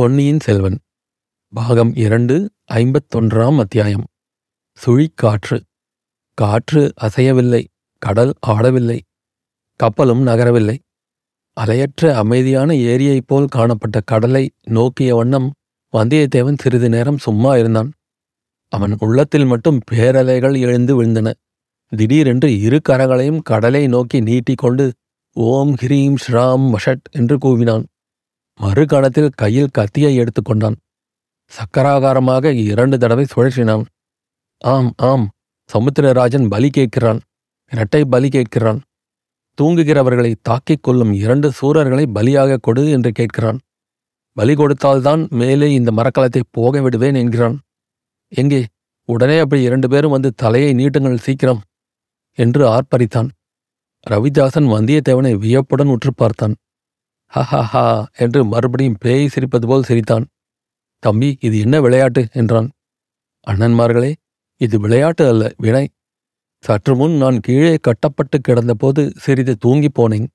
பொன்னியின் செல்வன். பாகம் இரண்டு ஐம்பத்தொன்றாம் அத்தியாயம். சுழிக்காற்று. காற்று அசையவில்லை கடல் ஆடவில்லை கப்பலும் நகரவில்லை. அலையற்ற அமைதியான ஏரியைப் போல் காணப்பட்ட கடலை நோக்கிய வண்ணம் வந்தியத்தேவன் சிறிது நேரம் சும்மா இருந்தான். அவன் உள்ளத்தில் மட்டும் பேரலைகள் எழுந்து விழுந்தன. திடீரென்று இரு கரங்களையும் கடலை நோக்கி நீட்டிக்கொண்டு ஓம் ஹிரீம் ஸ்ராம் வஷட் என்று கூவினான். மறுகணத்தில் கையில் கத்தியை எடுத்துக்கொண்டான் சக்கராகாரமாக இரண்டு தடவை சுழற்றினான். ஆம் ஆம் சமுத்திரராஜன் பலி கேட்கிறான். இரட்டை பலி கேட்கிறான். தூங்குகிறவர்களை தாக்கிக் கொள்ளும் இரண்டு சூரர்களை பலியாக கொடு என்று கேட்கிறான். பலி கொடுத்தால்தான் மேலே இந்த மரக்கலத்தை போக விடுவேன் என்கிறான். எங்கே? உடனே அப்படி இரண்டு பேரும் வந்து தலையை நீட்டுங்கள் சீக்கிரம் என்று ஆர்ப்பரித்தான். ரவிதாசன் வந்தியத்தேவனை வியப்புடன் உற்று பார்த்தான். ஹஹஹா என்று மறுபடியும் பேய் சிரிப்பது போல் சிரித்தான். தம்பி இது என்ன விளையாட்டு? என்றான். அண்ணன்மார்களே இது விளையாட்டு அல்ல வினை. சற்று முன் நான் கீழே கட்டப்பட்டு கிடந்தபோது சிறிது தூங்கிப் போனேன்.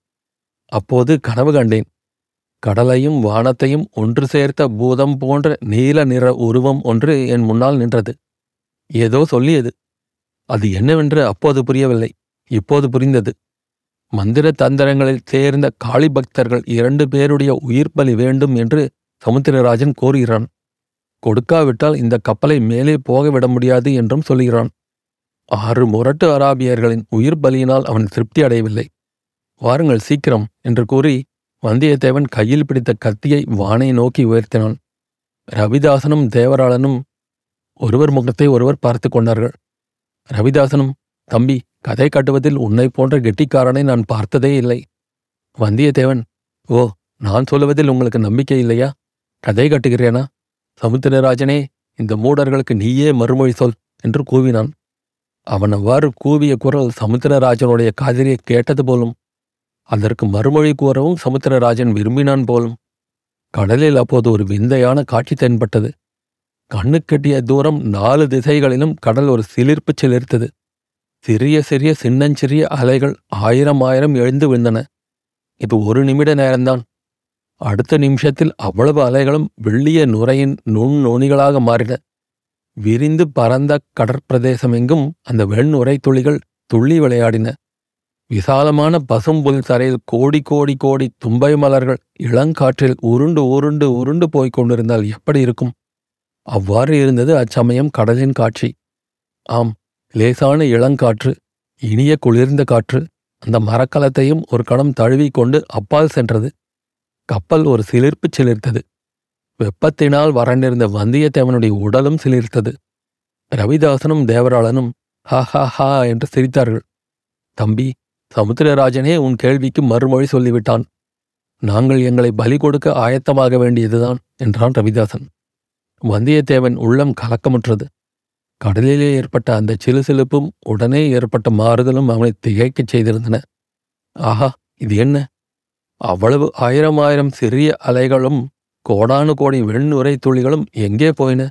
அப்போது கனவு கண்டேன். கடலையும் வானத்தையும் ஒன்று சேர்த்த பூதம் போன்ற நீல நிற உருவம் ஒன்று என் முன்னால் நின்றது. ஏதோ சொல்லியது. அது என்னவென்று அப்போது புரியவில்லை. இப்போது புரிந்தது. மந்திர தந்திரங்களில் சேர்ந்த காளி பக்தர்கள் இரண்டு பேருடைய உயிர் பலி வேண்டும் என்று சமுத்திரராஜன் கோருகிறான். கொடுக்காவிட்டால் இந்த கப்பலை மேலே போக விட முடியாது என்றும் சொல்கிறான். ஆறு முரட்டு அராபியர்களின் உயிர் பலியினால் அவன் திருப்தி அடையவில்லை. வாருங்கள் சீக்கிரம் என்று கூறி வந்தியத்தேவன் கையில் பிடித்த கத்தியை வானை நோக்கி உயர்த்தினான். ரவிதாசனும் தேவராளனும் ஒருவர் முகத்தை ஒருவர் பார்த்து கொண்டார்கள். ரவிதாசனும் தம்பி கதை கட்டுவதில் உன்னை போன்ற கெட்டிக்காரனை நான் பார்த்ததே இல்லை. வந்தியத்தேவன் ஓ நான் சொல்லுவதில் உங்களுக்கு நம்பிக்கை இல்லையா? கதை கட்டுகிறேனா? சமுத்திரராஜனே இந்த மூடர்களுக்கு நீயே மறுமொழி சொல் என்று கூவினான். அவன் அவ்வாறு கூவிய குரல் சமுத்திரராஜனுடைய காதிரியை கேட்டது போலும் அதற்கு மறுமொழி கூறவும் சமுத்திரராஜன் விரும்பினான் போலும். கடலில் அப்போது ஒரு விந்தையான காட்சி தென்பட்டது. கண்ணுக்கெட்டிய தூரம் நாலு திசைகளிலும் கடல் ஒரு சிலிர்ப்பு சிலிர்த்தது. சிறிய சிறிய சின்னஞ்சிறிய அலைகள் ஆயிரம் ஆயிரம் எழுந்து விழுந்தன. இது ஒரு நிமிட நேரம்தான். அடுத்த நிமிஷத்தில் அவ்வளவு அலைகளும் வெள்ளிய நுரையின் நுண் நுனிகளாக மாறின. விரிந்து பரந்த கடற்பிரதேசமெங்கும் அந்த வெண்ணுரை துளிகள் துள்ளி விளையாடின. விசாலமான பசும்புல் தரையில் கோடி கோடி கோடி தும்பை மலர்கள் இளங்காற்றில் உருண்டு உருண்டு உருண்டு போய்க் கொண்டிருந்தால் எப்படி இருக்கும்? அவ்வாறு இருந்தது அச்சமயம் கடலின் காட்சி. ஆம் லேசான இளங்காற்று இனிய குளிர்ந்த காற்று அந்த மரக்கலத்தையும் ஒரு கணம் தழுவிக் கொண்டு அப்பால் சென்றது. கப்பல் ஒரு சிலிர்ப்பு சிலிர்த்தது. வெப்பத்தினால் வறண்டிருந்த வந்தியத்தேவனுடைய உடலும் சிலிர்த்தது. ரவிதாசனும் தேவராளனும் ஹா ஹா ஹா என்று சிரித்தார்கள். தம்பி சமுத்திரராஜனே உன் கேள்விக்கு மறுமொழி சொல்லிவிட்டான். நாங்கள் எங்களை பலி கொடுக்க ஆயத்தமாக வேண்டியதுதான் என்றான் ரவிதாசன். வந்தியத்தேவன் உள்ளம் கலக்கமுற்றது. கடலிலே ஏற்பட்ட அந்த சிலுசிலுப்பும் உடனே ஏற்பட்ட மாறுதலும் அவனை திகைக்கச் செய்திருந்தன. ஆஹா இது என்ன? அவ்வளவு ஆயிரம் ஆயிரம் சிறிய அலைகளும் கோடானு கோடி வெண்ணுரை துளிகளும் எங்கே போயின?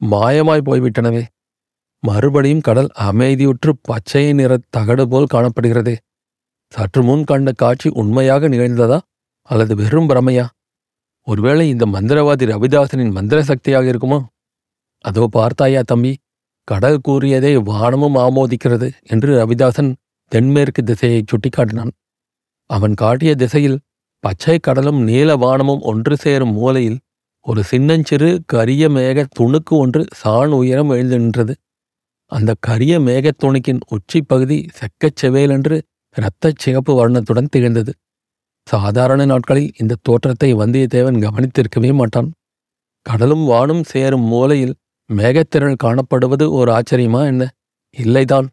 மாயமாய் போய்விட்டனவே. மறுபடியும் கடல் அமைதியுற்று பச்சை நிற தகடு போல் காணப்படுகிறதே. சற்று முன் கண்ட காட்சி உண்மையாக நிகழ்ந்ததா? அல்லது வெறும் பிரமையா? ஒருவேளை இந்த மந்திரவாதி ரவிதாசனின் மந்திர சக்தியாக இருக்குமோ? அதோ பார்த்தாயா தம்பி? கடல் கூறியதை வானமும் ஆமோதிக்கிறது என்று ரவிதாசன் தென்மேற்கு திசையை சுட்டிக்காட்டினான். அவன் காட்டிய திசையில் பச்சை கடலும் நீல வானமும் ஒன்று சேரும் மூலையில் ஒரு சின்னஞ்சிறு கரிய மேக துணுக்கு ஒன்று சாண் உயரம் எழுந்து நின்றது. அந்த கரிய மேகத் துணுக்கின் உச்சிப் பகுதி செக்கச் செவேலென்று இரத்தச் சிகப்பு வர்ணத்துடன் திகழ்ந்தது. சாதாரண நாட்களில் இந்த தோற்றத்தை வந்தியத்தேவன் கவனித்திருக்கவே மாட்டான். கடலும் வானும் சேரும் மூலையில் மேகத்திரள் காணப்படுவது ஒரு ஆச்சரியமா என்ன? இல்லைதான்.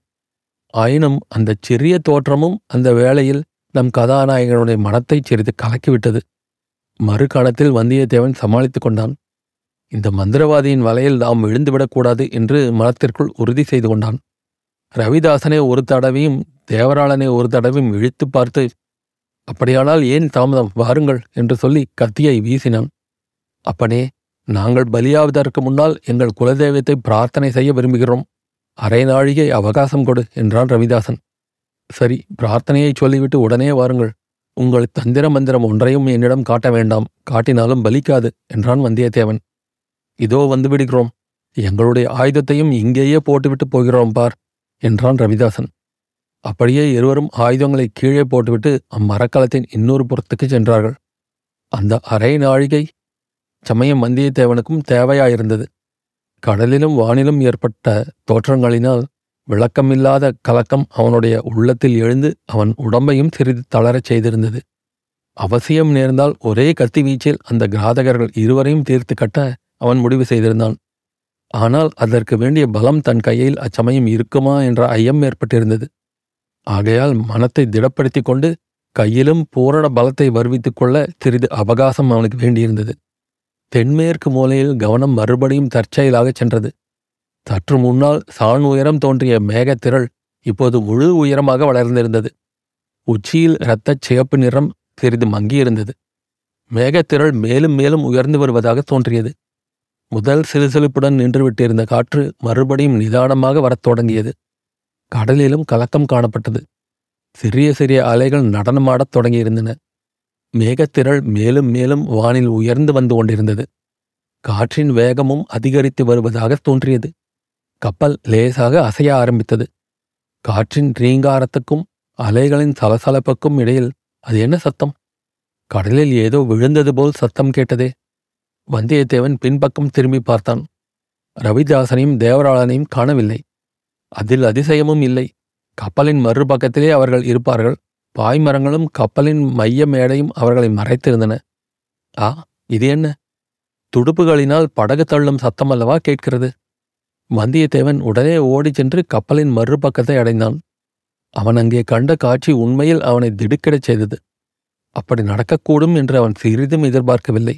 ஆயினும் அந்தச் சிறிய தோற்றமும் அந்த வேளையில் நம் கதாநாயகனுடைய மனத்தை சிறிது கலக்கிவிட்டது. மறுகாலத்தில் வந்தியத்தேவன் சமாளித்துக் கொண்டான். இந்த மந்திரவாதியின் வலையில் நாம் விழுந்துவிடக்கூடாது என்று மனத்திற்குள் உறுதி செய்து கொண்டான். ரவிதாசனை ஒரு தடவையும் தேவராளனை ஒரு தடவையும் இழுத்து பார்த்து அப்படியானால் ஏன் தாமதம்? வாருங்கள் என்று சொல்லி கத்தியை வீசினான். அப்பனே நாங்கள் பலியாவதற்கு முன்னால் எங்கள் குலதெய்வத்தை பிரார்த்தனை செய்ய விரும்புகிறோம். அரை நாழிகை அவகாசம் கொடு என்றான் ரவிதாசன். சரி பிரார்த்தனையை சொல்லிவிட்டு உடனே வாருங்கள். உங்கள் தந்திர மந்திரம் ஒன்றையும் என்னிடம் காட்ட வேண்டாம். காட்டினாலும் பலிக்காது என்றான் வந்தியத்தேவன். இதோ வந்து விடுகிறோம். எங்களுடைய ஆயுதத்தையும் இங்கேயே போட்டுவிட்டு போகிறோம் பார் என்றான் ரவிதாசன். அப்படியே இருவரும் ஆயுதங்களை கீழே போட்டுவிட்டு அம்மரக்கலத்தின் இன்னொரு புறத்துக்கு சென்றார்கள். அந்த அரை நாழிகை சமயம் வந்தியத்தேவனுக்கும் தேவையாயிருந்தது. கடலிலும் வானிலும் ஏற்பட்ட தோற்றங்களினால் விளக்கமில்லாத கலக்கம் அவனுடைய உள்ளத்தில் எழுந்து அவன் உடம்பையும் சிறிது தளரச் செய்திருந்தது. அவசியம் நேர்ந்தால் ஒரே கத்தி வீச்சில் அந்த கிராதகர்கள் இருவரையும் தீர்த்து கட்ட அவன் முடிவு செய்திருந்தான். ஆனால் அதற்கு வேண்டிய பலம் தன் கையில் அச்சமயம் இருக்குமா என்ற ஐயம் ஏற்பட்டிருந்தது. ஆகையால் மனத்தை திடப்படுத்திக் கொண்டு கையிலும் பூரண பலத்தை வருவித்துக் கொள்ள சிறிது அவகாசம் அவனுக்கு வேண்டியிருந்தது. தென்மேற்கு மூலையில் கவனம் மறுபடியும் தற்செயலாகச் சென்றது. சற்று முன்னால் சாண் உயரம் தோன்றிய மேகத்திரள் இப்போது முழு உயரமாக வளர்ந்திருந்தது. உச்சியில் இரத்தச் சிவப்பு நிறம் சிறிது மங்கியிருந்தது. மேகத்திரள் மேலும் மேலும் உயர்ந்து வருவதாக தோன்றியது. முதல் சிலுசிலுப்புடன் நின்றுவிட்டிருந்த காற்று மறுபடியும் நிதானமாக வரத் தொடங்கியது. கடலிலும் கலக்கம் காணப்பட்டது. சிறிய சிறிய அலைகள் நடனமாடத் தொடங்கியிருந்தன. மேகத்திரள் மேலும் மேலும் வானில் உயர்ந்து வந்து கொண்டிருந்தது. காற்றின் வேகமும் அதிகரித்து வருவதாக தோன்றியது. கப்பல் லேசாக அசைய ஆரம்பித்தது. காற்றின் ரீங்காரத்துக்கும் அலைகளின் சலசலப்புக்கும் இடையில் அது என்ன சத்தம்? கடலில் ஏதோ விழுந்தது போல் சத்தம் கேட்டதே. வந்தியத்தேவன் பின்பக்கம் திரும்பி பார்த்தான். ரவிதாசனையும் தேவராளனையும் காணவில்லை. அதில் அதிசயமும் இல்லை. கப்பலின் மறுபக்கத்திலே அவர்கள் இருப்பார்கள். பாய்மரங்களும் கப்பலின் மைய மேடையும் அவர்களை மறைத்திருந்தன. ஆ இது என்ன? துடுப்புகளினால் படகு தள்ளும் சத்தமல்லவா கேட்கிறது. வந்தியத்தேவன் உடனே ஓடிச் சென்று கப்பலின் மறுபக்கத்தை அடைந்தான். அவன் அங்கே கண்ட காட்சி உண்மையில் அவனை திடுக்கிடச் செய்தது. அப்படி நடக்கக்கூடும் என்று அவன் சிறிதும் எதிர்பார்க்கவில்லை.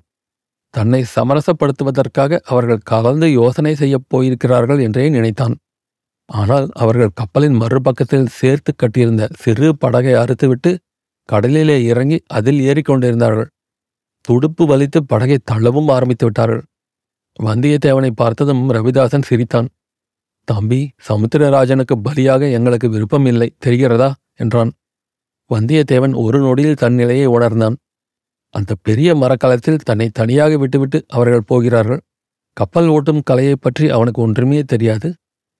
தன்னை சமரசப்படுத்துவதற்காக அவர்கள் கலந்து யோசனை செய்யப் போயிருக்கிறார்கள் என்றே நினைத்தான். ஆனால் அவர்கள் கப்பலின் மறுபக்கத்தில் சேர்த்து கட்டியிருந்த சிறு படகை அறுத்துவிட்டு கடலிலே இறங்கி அதில் ஏறிக்கொண்டிருந்தார்கள். துடுப்பு வலித்து படகை தள்ளவும் ஆரம்பித்து விட்டார்கள். வந்தியத்தேவனை பார்த்ததும் ரவிதாசன் சிரித்தான். தம்பி சமுத்திரராஜனுக்கு பலியாக எங்களுக்கு விருப்பம் இல்லை தெரிகிறதா? என்றான். வந்தியத்தேவன் ஒரு நொடியில் தன் நிலையை உணர்ந்தான். அந்த பெரிய மரக்கலத்தில் தன்னை தனியாக விட்டுவிட்டு அவர்கள் போகிறார்கள். கப்பல் ஓட்டும் கலையைப் பற்றி அவனுக்கு ஒன்றுமே தெரியாது.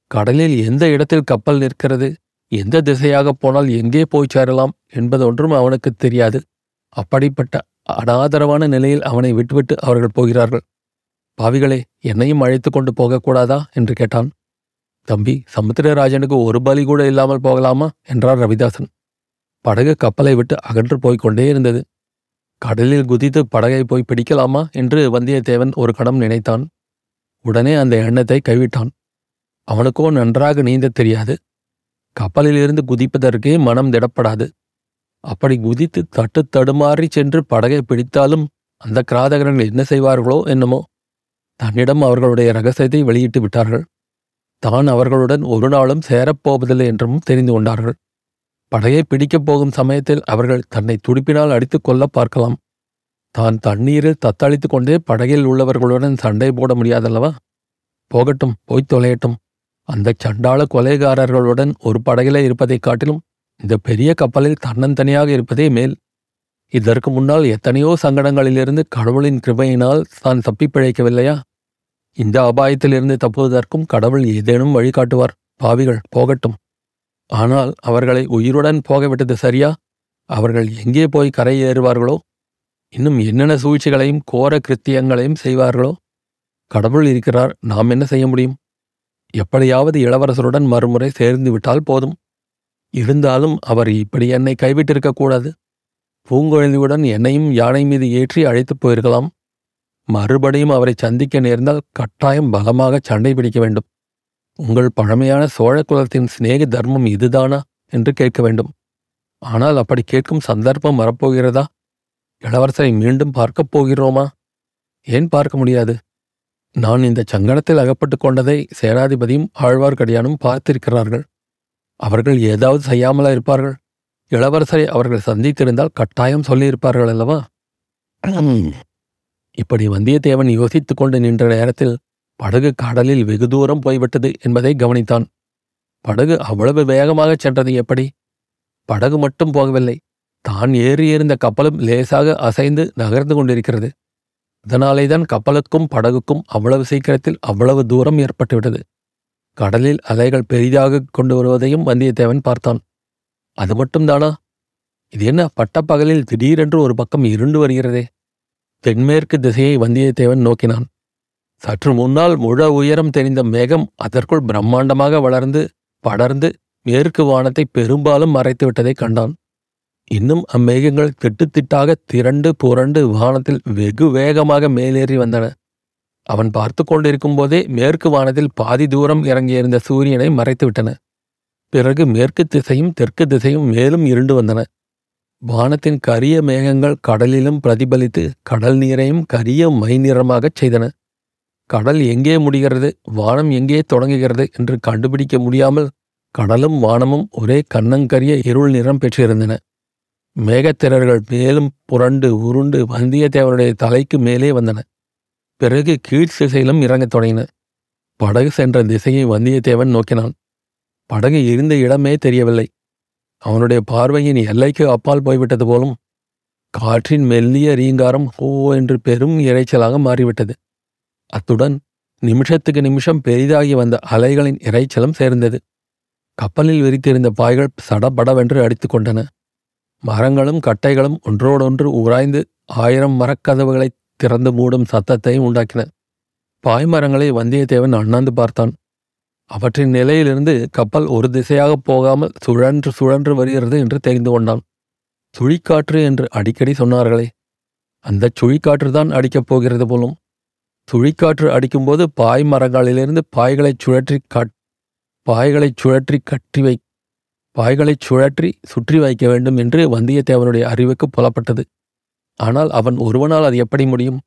கடலில் எந்த இடத்தில் கப்பல் நிற்கிறது எந்த திசையாகப் போனால் எங்கே போய் சேரலாம் என்பதொன்றும் அவனுக்கு தெரியாது. அப்படிப்பட்ட அனாதரவான நிலையில் அவனை விட்டுவிட்டு அவர்கள் போகிறார்கள். பாவிகளே என்னையும் அழைத்து கொண்டு போகக்கூடாதா? என்று கேட்டான். தம்பி சமுத்திரராஜனுக்கு ஒரு பலி கூட இல்லாமல் போகலாமா? என்றார் ரவிதாசன். படகு கப்பலை விட்டு அகன்று போய்க் கொண்டே இருந்தது. கடலில் குதித்து படகை போய் பிடிக்கலாமா? என்று வந்தியத்தேவன் ஒரு கணம் நினைத்தான். உடனே அந்த எண்ணத்தை கைவிட்டான். அவனுக்கோ நன்றாக நீந்தத் தெரியாது. கப்பலிலிருந்து குதிப்பதற்கே மனம் திடப்படாது. அப்படி குதித்து தட்டு தடுமாறி சென்று படகை பிடித்தாலும் அந்த கிராதகர்கள் என்ன செய்வார்களோ என்னமோ. தன்னிடம் அவர்களுடைய ரகசியத்தை வெளியிட்டு விட்டார்கள். தான் அவர்களுடன் ஒரு நாளும் சேரப்போவதில்லை என்றும் தெரிந்து கொண்டார்கள். படையை பிடிக்கப் போகும் சமயத்தில் அவர்கள் தன்னை துடிப்பினால் அடித்துக் கொள்ள பார்க்கலாம். தான் தண்ணீரில் தத்தளித்துக் கொண்டே படகில் உள்ளவர்களுடன் சண்டை போட முடியாதல்லவா? போகட்டும் போய்த் தொலையட்டும். அந்த சண்டாள கொலைகாரர்களுடன் ஒரு படகிலே இருப்பதைக் காட்டிலும் இந்த பெரிய கப்பலில் தன்னந்தனியாக இருப்பதே மேல். இதற்கு முன்னால் எத்தனையோ சங்கடங்களிலிருந்து கடவுளின் கிருபையினால் தான் தப்பிப்பிழைக்கவில்லையா இந்த அபாயத்திலிருந்து தப்புவதற்கும் கடவுள் ஏதேனும் வழிகாட்டுவார் பாவிகள் போகட்டும். ஆனால் அவர்களை உயிருடன் போகவிட்டது சரியா? அவர்கள் எங்கே போய் கரை ஏறுவார்களோ இன்னும் என்னென்ன சூழ்ச்சிகளையும் கோர கிருத்தியங்களையும் செய்வார்களோ? கடவுள் இருக்கிறார் நாம் என்ன செய்ய முடியும்? எப்படியாவது இளவரசருடன் மறுமுறை சேர்ந்து விட்டால் போதும். இருந்தாலும் அவர் இப்படி என்னை கைவிட்டிருக்கக்கூடாது பூங்குழலியுடன் என்னையும் யானை மீது ஏற்றி அழைத்துப் போயிருக்கலாம். மறுபடியும் அவரை சந்திக்க நேர்ந்தால் கட்டாயம் பலமாக சண்டை பிடிக்க வேண்டும். உங்கள் பழமையான சோழ குலத்தின் சிநேக தர்மம் இதுதானா? என்று கேட்க வேண்டும். ஆனால் அப்படி கேட்கும் சந்தர்ப்பம் வரப்போகிறதா? இளவரசரை மீண்டும் பார்க்கப் போகிறோமா? ஏன் பார்க்க முடியாது? நான் இந்த சங்கடத்தில் அகப்பட்டுக் கொண்டதை சேனாதிபதியும் ஆழ்வார்க்கடியானும் பார்த்திருக்கிறார்கள். அவர்கள் ஏதாவது செய்யாமலா இருப்பார்கள்? இளவரசரை அவர்கள் சந்தித்திருந்தால் கட்டாயம் சொல்லியிருப்பார்கள் அல்லவா? இப்படி வந்தியத்தேவன் யோசித்துக் கொண்டு நின்ற நேரத்தில் படகு கடலில் வெகு தூரம் போய்விட்டது என்பதை கவனித்தான். படகு அவ்வளவு வேகமாகச் சென்றது எப்படி? படகு மட்டும் போகவில்லை. தான் ஏறியிருந்த கப்பலும் லேசாக அசைந்து நகர்ந்து கொண்டிருக்கிறது. அதனாலேதான் கப்பலுக்கும் படகுக்கும் அவ்வளவு சீக்கிரத்தில் அவ்வளவு தூரம் ஏற்பட்டுவிட்டது. கடலில் அலைகள் பெரிதாக கொண்டு வருவதையும் வந்தியத்தேவன் பார்த்தான். அது மட்டும்தானா? இது என்ன பட்டப்பகலில் திடீரென்று ஒரு பக்கம் இருண்டு வருகிறதே? தென்மேற்கு திசையை வந்தியத்தேவன் நோக்கினான். சற்று முன்னால் முழ உயரம் தெரிந்த மேகம் அதற்குள் பிரம்மாண்டமாக வளர்ந்து படர்ந்து மேற்கு வானத்தை பெரும்பாலும் மறைத்து விட்டதைக் கண்டான். இன்னும் அம்மேகங்கள் திட்டுத்திட்டாக திரண்டு புரண்டு வானத்தில் வெகு வேகமாக மேலேறி வந்தன. அவன் பார்த்து கொண்டிருக்கும் போதே மேற்கு வானத்தில் பாதி தூரம் இறங்கியிருந்த சூரியனை மறைத்துவிட்டன பிறகு மேற்கு திசையும் தெற்கு திசையும் மேலும் இருண்டு வந்தன. வானத்தின் கரிய மேகங்கள் கடலிலும் பிரதிபலித்து கடல் நீரையும் கரிய மை நிறமாகச் செய்தன. கடல் எங்கே முடிகிறது வானம் எங்கே தொடங்குகிறது என்று கண்டுபிடிக்க முடியாமல் கடலும் வானமும் ஒரே கண்ணங்கரிய இருள் நிறம் பெற்றிருந்தன. மேகத்திரர்கள் மேலும் புரண்டு உருண்டு வந்தியத்தேவனுடைய தலைக்கு மேலே வந்தன. பிறகு கீழ்த்திசையிலும் இறங்கத் தொடங்கின. படகு சென்ற திசையை வந்தியத்தேவன் நோக்கினான். படகு இருந்த இடமே தெரியவில்லை. அவனுடைய பார்வையின் எல்லைக்கு அப்பால் போய்விட்டது போலும் காற்றின் மெல்லிய ரீங்காரம் ஹோ என்று பெரும் இரைச்சலாக மாறிவிட்டது. அத்துடன் நிமிஷத்துக்கு நிமிஷம் பெரிதாகி வந்த அலைகளின் இரைச்சலும் சேர்ந்தது. கப்பலில் விரித்திருந்த பாய்கள் சடபடவென்று அடித்து கொண்டன. மரங்களும் கட்டைகளும் ஒன்றோடொன்று உராய்ந்து ஆயிரம் மரக்கதவுகளை திறந்து மூடும் சத்தத்தையும் உண்டாக்கின. பாய்மரங்களை வந்தியத்தேவன் அண்ணாந்து பார்த்தான். அவற்றின் நிலையிலிருந்து கப்பல் ஒரு திசையாகப் போகாமல் சுழன்று சுழன்று வருகிறது என்று தெரிந்து கொண்டான். சுழிக்காற்று என்று அடிக்கடி சொன்னார்களே அந்தச் சுழிக்காற்றுதான் அடிக்கப் போகிறது போலும். சுழிக்காற்று அடிக்கும்போது பாய் மரங்களிலிருந்து பாய்களைச் சுழற்றி கட் பாய்களைச் சுழற்றி கட்டி வை பாய்களைச் சுழற்றி சுற்றி வைக்க வேண்டும் என்று வந்தியத்தேவனுடைய அறிவுக்கு புலப்பட்டது. ஆனால் அவன் ஒருவனால் அது எப்படி முடியும்?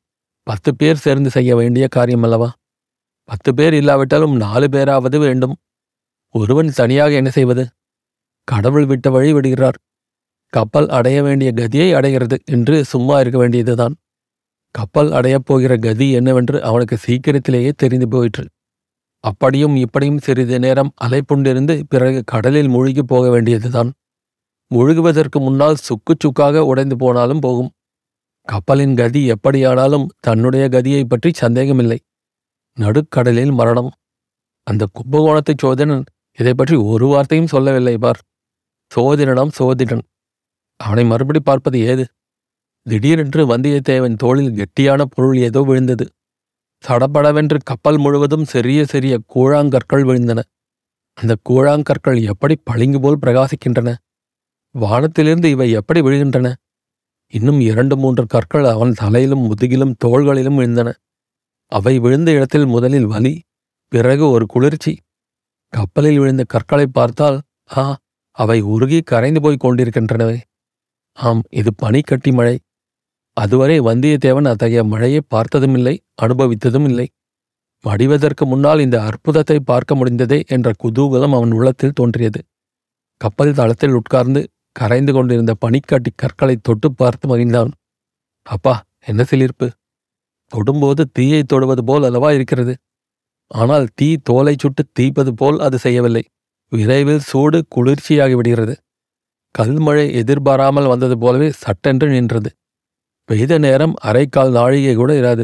பத்து பேர் சேர்ந்து செய்ய வேண்டிய காரியம் அல்லவா? பத்து பேர் இல்லாவிட்டாலும் நாலு பேராவது வேண்டும். ஒருவன் தனியாக என்ன செய்வது? கடவுள் விட்ட வழி விடுகிறார். கப்பல் அடைய வேண்டிய கதியை அடைகிறது என்று சும்மா இருக்க வேண்டியதுதான். கப்பல் அடையப் போகிற கதி என்னவென்று அவனுக்கு சீக்கிரத்திலேயே தெரிந்து போயிற்று. அப்படியும் இப்படியும் சிறிது நேரம் அலைப்புண்டிருந்து பிறகு கடலில் மூழ்கி போக வேண்டியதுதான். முழுகுவதற்கு முன்னால் சுக்கு சுக்காக உடைந்து போனாலும் போகும். கப்பலின் கதி எப்படியானாலும் தன்னுடைய கதியைப் பற்றி சந்தேகமில்லை. நடுக்கடலில் மரணம். அந்த கும்பகோணத்து சோதனன் இதை பற்றி ஒரு வார்த்தையும் சொல்லவில்லை பார். சோதிடனாம் சோதிடன். அவனை மறுபடி பார்ப்பது ஏது? திடீரென்று வந்தியத்தேவன் தோளில் கெட்டியான பொருள் ஏதோ விழுந்தது. சடபடவென்று கப்பல் முழுவதும் சிறிய சிறிய கூழாங்கற்கள் விழுந்தன. அந்த கூழாங்கற்கள் எப்படி பளிங்கு போல் பிரகாசிக்கின்றன? வானத்திலிருந்து இவை எப்படி விழுகின்றன? இன்னும் இரண்டு மூன்று கற்கள் அவன் தலையிலும் முதுகிலும் தோள்களிலும் விழுந்தன. அவை விழுந்த இடத்தில் முதலில் வலி பிறகு ஒரு குளிர்ச்சி. கப்பலில் விழுந்த கற்களை பார்த்தால் ஆ அவை உருகி கரைந்து போய் கொண்டிருக்கின்றனவே. ஆம் இது பனிக்கட்டி மழை. அதுவரை வந்தியத்தேவன் அத்தகைய மழையை பார்த்ததுமில்லை அனுபவித்ததும் இல்லை மடிவதற்கு முன்னால் இந்த அற்புதத்தை பார்க்க முடிந்ததே என்ற குதூகலம் அவன் உள்ளத்தில் தோன்றியது. கப்பல் தளத்தில் உட்கார்ந்து கரைந்து கொண்டிருந்த பனிக்காட்டி கற்களை தொட்டு பார்த்து மகிழ்ந்தான். அப்பா என்ன சிலிர்ப்பு? தொடும்போது தீயை தொடுவது போல் அல்லவா இருக்கிறது? ஆனால் தீ தோலை சுட்டு தீப்பது போல் அது செய்யவில்லை. விரைவில் சூடு குளிர்ச்சியாகி விடுகிறது. கல்மழை எதிர்பாராமல் வந்தது போலவே சட்டென்று நின்றது. பெய்த நேரம் அரைக்கால் நாழிகை கூட இராது.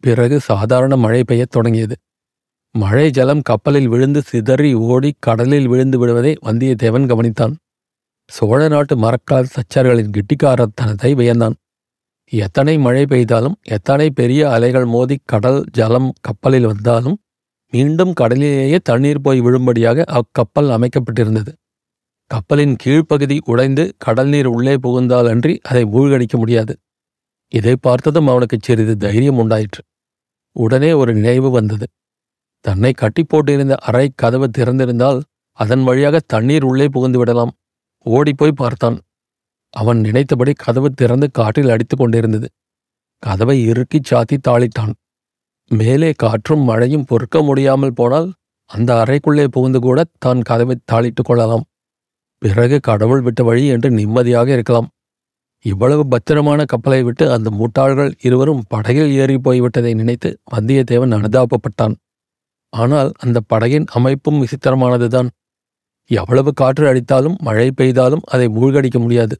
பிறகு சாதாரண மழை பெய்யத் தொடங்கியது. மழை ஜலம் கப்பலில் விழுந்து சிதறி ஓடி கடலில் விழுந்து விடுவதை வந்தியத்தேவன் கவனித்தான். சோழ நாட்டு மரக்கால் சச்சர்களின் கிட்டிக்காரத்தனத்தை வியந்தான். எத்தனை மழை பெய்தாலும் எத்தனை பெரிய அலைகள் மோதி கடல் ஜலம் கப்பலில் வந்தாலும் மீண்டும் கடலிலேயே தண்ணீர் போய் விழும்படியாக அக்கப்பல் அமைக்கப்பட்டிருந்தது. கப்பலின் கீழ்ப்பகுதி உடைந்து கடல் நீர் உள்ளே புகுந்தாலன்றி அதை மூழ்கடிக்க முடியாது. இதை பார்த்ததும் அவனுக்கு சிறிது தைரியம் உண்டாயிற்று. உடனே ஒரு நினைவு வந்தது. தன்னை கட்டி போட்டிருந்த அறை கதவு திறந்திருந்தால் அதன் வழியாக தண்ணீர் உள்ளே புகுந்து விடலாம். ஓடிப்போய் பார்த்தான். அவன் நினைத்தபடி கதவு திறந்து காற்றில் அடித்துக் கொண்டிருந்தது. கதவை இறுக்கிச் சாத்தி தாளிட்டான் மேலே காற்றும் மழையும் பொறுக்க முடியாமல் போனால் அந்த அறைக்குள்ளே புகுந்து கூட தான் கதவை தாளிட்டுக் கொள்ளலாம். பிறகு கடவுள் விட்ட வழி என்று நிம்மதியாக இருக்கலாம். இவ்வளவு பத்திரமான கப்பலை விட்டு அந்த முட்டாள்கள் இருவரும் படகில் ஏறி போய்விட்டதை நினைத்து வந்தியத்தேவன் அனுதாபப்பட்டான். ஆனால் அந்த படகின் அமைப்பும் விசித்திரமானதுதான். எவ்வளவு காற்று அடித்தாலும் மழை பெய்தாலும் அதை மூழ்கடிக்க முடியாது.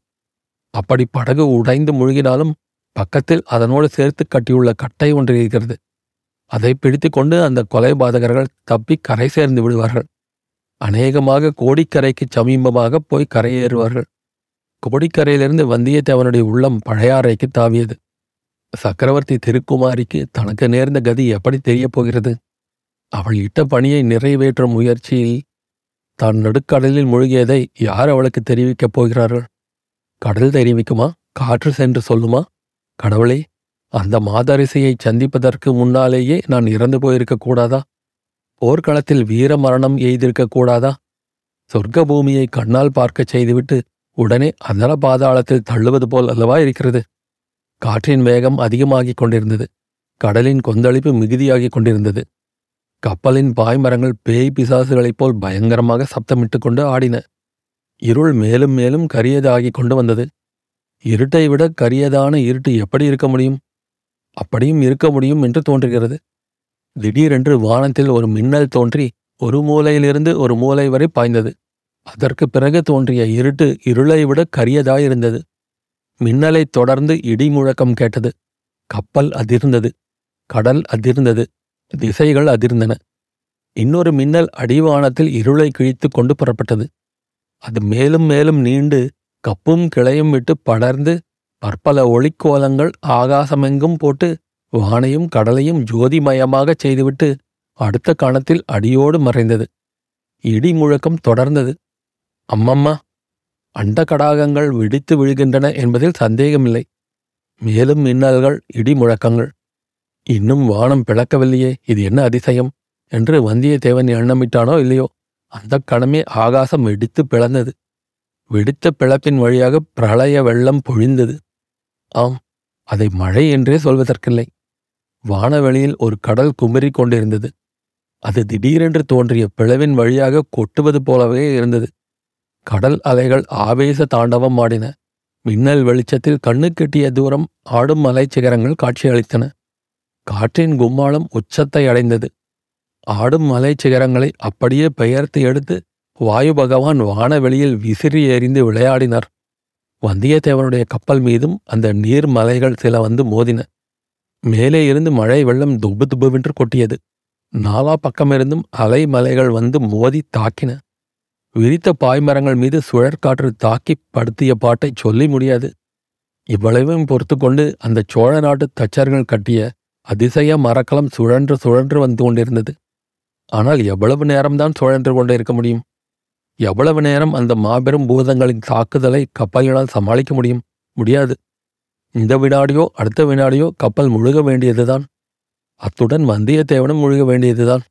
அப்படி படகு உடைந்து மூழ்கினாலும் பக்கத்தில் அதனோடு சேர்த்து கட்டியுள்ள கட்டை ஒன்று இருக்கிறது. அதை பிடித்துக்கொண்டு அந்த கொலைபாதகர்கள் தப்பி கரை சேர்ந்து விடுவார்கள். அநேகமாக கோடிக்கரைக்கு சமீபமாக போய் கரையேறுவார்கள். கோடிக்கரையிலிருந்து வந்தியத்தேவனுடைய உள்ளம் பழையாறைக்கு தாவியது. சக்கரவர்த்தி திருக்குமாரிக்கு தனக்கு நேர்ந்த கதி எப்படி தெரியப் போகிறது? அவள் இட்ட பணியை நிறைவேற்றும் முயற்சியில் தான் நடுக்கடலில் மூழ்கியதை யார் அவளுக்கு தெரிவிக்கப் போகிறார்கள்? கடல் தெரிவிக்குமா? காற்று சென்று சொல்லுமா? கடவுளே அந்த மாதரிசையை சந்திப்பதற்கு முன்னாலேயே நான் இறந்து போயிருக்க கூடாதா? போர்க்களத்தில் வீர மரணம் எய்திருக்க கூடாதா? சொர்க்க பூமியை கண்ணால் பார்க்கச் செய்துவிட்டு உடனே அதல பாதாளத்தில் தள்ளுவது போல் அல்லவா இருக்கிறது? காற்றின் வேகம் அதிகமாகிக் கொண்டிருந்தது. கடலின் கொந்தளிப்பு மிகுதியாகிக் கொண்டிருந்தது. கப்பலின் பாய்மரங்கள் பேய் பிசாசுகளைப் போல் பயங்கரமாக சப்தமிட்டுக் கொண்டு ஆடின. இருள் மேலும் மேலும் கரியதாகிக் கொண்டு வந்தது. இருட்டை விட கரியதான இருட்டு எப்படி இருக்க முடியும்? அப்படியும் இருக்க முடியும் என்று தோன்றுகிறது. திடீரென்று வானத்தில் ஒரு மின்னல் தோன்றி ஒரு மூலையிலிருந்து ஒரு மூலை வரை பாய்ந்தது. அதற்கு பிறகு தோன்றிய இருட்டு இருளை விட கரியதாயிருந்தது. மின்னலைத் தொடர்ந்து இடி முழக்கம் கேட்டது. கப்பல் அதிர்ந்தது. கடல் அதிர்ந்தது. திசைகள் அதிர்ந்தன. இன்னொரு மின்னல் அடிவானத்தில் இருளை கிழித்து கொண்டு புறப்பட்டது. அது மேலும் மேலும் நீண்டு கப்பும் கிளையும் விட்டு படர்ந்து பற்பல ஒளிக்கோலங்கள் ஆகாசமெங்கும் போட்டு வானையும் கடலையும் ஜோதிமயமாகச் செய்துவிட்டு அடுத்த கணத்தில் அடியோடு மறைந்தது. இடி முழக்கம் தொடர்ந்தது. அம்மம்மா அண்ட கடாகங்கள் வெடித்து விழுகின்றன என்பதில் சந்தேகமில்லை. மேலும் மின்னல்கள் இடி முழக்கங்கள். இன்னும் வானம் பிளக்கவில்லையே இது என்ன அதிசயம்? என்று வந்தியத்தேவன் எண்ணமிட்டானோ இல்லையோ அந்த கணமே ஆகாசம் வெடித்து பிளந்தது. வெடித்த பிளப்பின் வழியாக பிரளய வெள்ளம் பொழிந்தது. ஆம் அதை மழை என்றே சொல்வதற்கில்லை. வானவெளியில் ஒரு கடல் குமரி கொண்டிருந்தது. அது திடீரென்று தோன்றிய பிளவின் வழியாக கொட்டுவது போலவே இருந்தது. கடல் அலைகள் ஆவேச தாண்டவம் ஆடின. மின்னல் வெளிச்சத்தில் கண்ணுக்கெட்டிய தூரம் ஆடும் மலைச்சிகரங்கள் காட்சியளித்தன. காற்றின் கும்மாளம் உச்சத்தை அடைந்தது. ஆடும் மலைச்சிகரங்களை அப்படியே பெயர்த்து எடுத்து வாயு பகவான் வானவெளியில் விசிறி எறிந்து விளையாடினார். வந்தியத்தேவனுடைய கப்பல் மீதும் அந்த நீர் மலைகள் சில வந்து மோதின. மேலே இருந்து மழை வெள்ளம் துபு துபுவென்று கொட்டியது. நாலா பக்கமிருந்தும் அலை மலைகள் வந்து மோதி தாக்கின. விரித்த பாய்மரங்கள் மீது சுழற்காற்று தாக்கி படுத்திய பாட்டை சொல்லி முடியாது. இவ்வளவையும் பொறுத்து கொண்டு அந்த சோழ நாட்டு தச்சர்கள் கட்டிய அதிசய மரக்கலம் சுழன்று சுழன்று வந்து கொண்டிருந்தது. ஆனால் எவ்வளவு நேரம்தான் சுழன்று கொண்டே இருக்க முடியும்? எவ்வளவு நேரம் அந்த மாபெரும் பூதங்களின் தாக்குதலை கப்பல்களால் சமாளிக்க முடியும்? முடியாது. இந்த வினாடியோ அடுத்த வினாடியோ கப்பல் முழுக வேண்டியதுதான். அத்துடன் வந்தியத்தேவனும் முழுக வேண்டியதுதான்.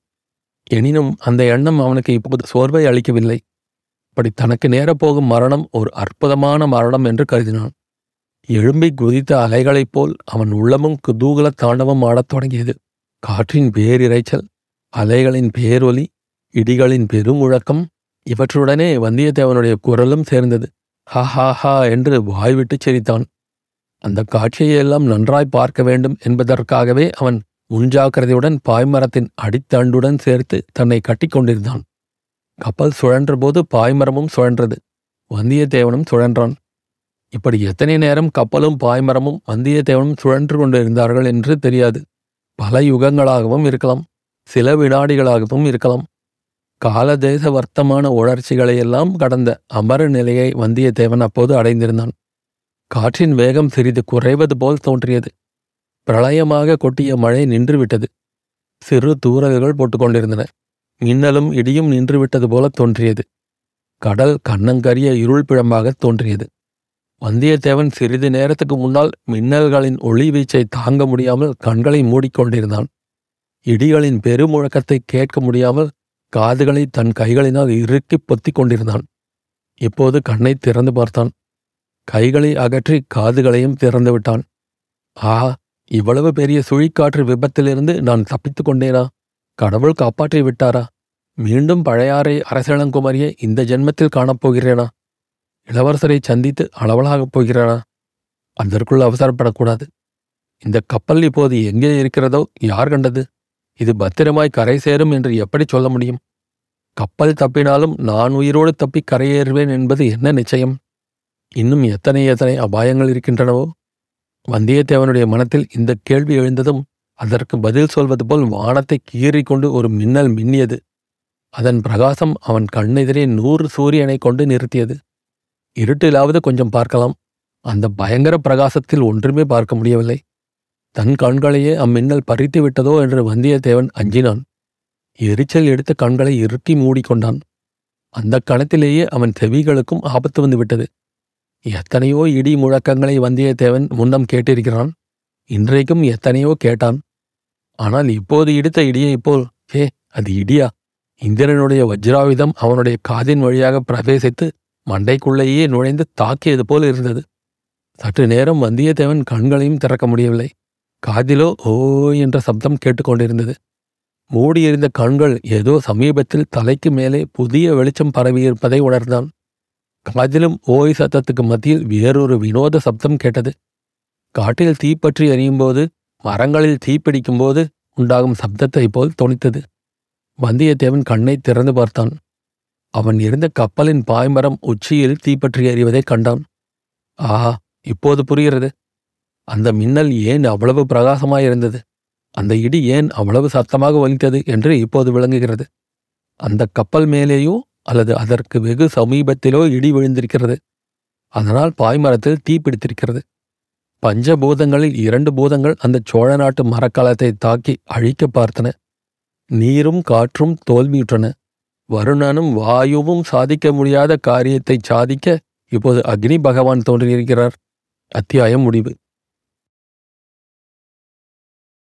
எனினும் அந்த எண்ணம் அவனுக்கு இப்போது சோர்வை அளிக்கவில்லை. அப்படி தனக்கு நேரப்போகும் மரணம் ஒரு அற்புதமான மரணம் என்று கருதினான். எழும்பி குதித்த அலைகளைப் போல் அவன் உள்ளமும் குதூகல தாண்டவம் ஆடத் தொடங்கியது. காற்றின் பேரிரைச்சல் அலைகளின் பேரொலி இடிகளின் பெருமுழக்கம் இவற்றுடனே வந்தியத்தேவனுடைய குரலும் சேர்ந்தது. ஹா ஹா ஹா என்று வாய்விட்டுச் சிரித்தான். அந்த காட்சியையெல்லாம் நன்றாய் பார்க்க வேண்டும் என்பதற்காகவே அவன் முன்ஜாக்கிரதையுடன் பாய்மரத்தின் அடித்தண்டுடன் சேர்த்து தன்னை கட்டிக்கொண்டிருந்தான் கப்பல் சுழன்றபோது பாய்மரமும் சுழன்றது. வந்தியத்தேவனும் சுழன்றான். இப்படி எத்தனை நேரம் கப்பலும் பாய்மரமும் வந்தியத்தேவனும் சுழன்று கொண்டிருந்தார்கள் என்று தெரியாது. பல யுகங்களாகவும் இருக்கலாம் சில வினாடிகளாகவும் இருக்கலாம். காலதேச வர்த்தமான உணர்ச்சிகளையெல்லாம் கடந்த அமர நிலையை வந்தியத்தேவன் அப்போது அடைந்திருந்தான். காற்றின் வேகம் சிறிது குறைவது போல் தோன்றியது. பிரளயமாக கொட்டிய மழை நின்றுவிட்டது. சிறு தூறல்கள் போட்டுக்கொண்டிருந்தன. மின்னலும் இடியும் நின்றுவிட்டது போல தோன்றியது. கடல் கண்ணங்கரிய இருள் பிழம்பாக தோன்றியது. வந்தியத்தேவன் சிறிது நேரத்துக்கு முன்னால் மின்னல்களின் ஒளி வீச்சை தாங்க முடியாமல் கண்களை மூடிக்கொண்டிருந்தான். இடிகளின் பெருமுழக்கத்தை கேட்க முடியாமல் காதுகளை தன் கைகளினால் இறுக்கிப் பொத்திக் கொண்டிருந்தான். இப்போது கண்ணை திறந்து பார்த்தான். கைகளை அகற்றி காதுகளையும் திறந்து விட்டான். ஆ இவ்வளவு பெரிய சுழிக்காற்று விபத்திலிருந்து நான் தப்பித்துக் கொண்டேனா? கடவுள் காப்பாற்றி விட்டாரா? மீண்டும் பழையாறை அரசிளங்குமரியை இந்த ஜென்மத்தில் காணப்போகிறேனா? இளவரசரை சந்தித்து அளவலாகப் போகிறானா? அதற்குள் அவசரப்படக்கூடாது. இந்த கப்பல் இப்போது எங்கே இருக்கிறதோ யார் கண்டது? இது பத்திரமாய் கரை சேரும் என்று எப்படி சொல்ல முடியும்? கப்பல் தப்பினாலும் நான் உயிரோடு தப்பி கரையேறுவேன் என்பது என்ன நிச்சயம்? இன்னும் எத்தனை எத்தனை அபாயங்கள் இருக்கின்றனவோ? வந்தியத்தேவனுடைய மனத்தில் இந்த கேள்வி எழுந்ததும் அதற்கு பதில் சொல்வது போல் வானத்தை கீறிக்கொண்டு ஒரு மின்னல் மின்னியது. அதன் பிரகாசம் அவன் கண்ணெதிரே நூறு சூரியனை கொண்டு நிறுத்தியது. இருட்டிலாவது கொஞ்சம் பார்க்கலாம். அந்த பயங்கர பிரகாசத்தில் ஒன்றுமே பார்க்க முடியவில்லை. தன் கண்களையே அம்மின்னல் பறித்து விட்டதோ என்று வந்தியத்தேவன் அஞ்சினான். எரிச்சல் எடுத்த கண்களை இறுக்கி மூடிக்கொண்டான். அந்த கணத்திலேயே அவன் செவிகளுக்கும் ஆபத்து வந்துவிட்டது எத்தனையோ இடி முழக்கங்களை வந்தியத்தேவன் முன்னம் கேட்டிருக்கிறான். இன்றைக்கும் எத்தனையோ கேட்டான். ஆனால் இப்போது இடித்த இடியை போல் ஹே அது இடியா? இந்திரனுடைய வஜ்ராயுதம் அவனுடைய காதின் வழியாக பிரவேசித்து மண்டைக்குள்ளேயே நுழைந்து தாக்கியது போல் இருந்தது. சற்று நேரம் வந்தியத்தேவன் கண்களையும் திறக்க முடியவில்லை. காதிலோ ஓ என்ற சப்தம் கேட்டுக்கொண்டிருந்தது. மூடியிருந்த கண்கள் ஏதோ சமீபத்தில் தலைக்கு மேலே புதிய வெளிச்சம் பரவியிருப்பதை உணர்ந்தான். மதிலும் ஓய் சத்தத்துக்கு மத்தியில் வேறொரு வினோத சப்தம் கேட்டது. காட்டில் தீப்பற்றி எரியும்போது மரங்களில் தீப்பிடிக்கும்போது உண்டாகும் சப்தத்தைப் போல் தொனித்தது. வந்தியத்தேவன் கண்ணை திறந்து பார்த்தான். அவன் இருந்த கப்பலின் பாய்மரம் உச்சியில் தீப்பற்றி எறிவதைக் கண்டான். ஆஹா இப்போது புரிகிறது. அந்த மின்னல் ஏன் அவ்வளவு பிரகாசமாயிருந்தது அந்த இடி ஏன் அவ்வளவு சத்தமாக ஒலித்தது என்று இப்போது விளங்குகிறது. அந்த கப்பல் மேலேயும் அல்லது அதற்கு வெகு சமீபத்திலோ இடி விழுந்திருக்கிறது. அதனால் பாய்மரத்தில் தீ பிடித்திருக்கிறது. பஞ்சபூதங்களில் இரண்டு பூதங்கள் அந்த சோழ நாட்டு மரக்கலத்தை தாக்கி அழிக்க பார்த்தன. நீரும் காற்றும் தோல்வியுற்றன. வருணனும் வாயுவும் சாதிக்க முடியாத காரியத்தை சாதிக்க இப்போது அக்னி பகவான் தோன்றியிருக்கிறார். அத்தியாயம் முடிவு.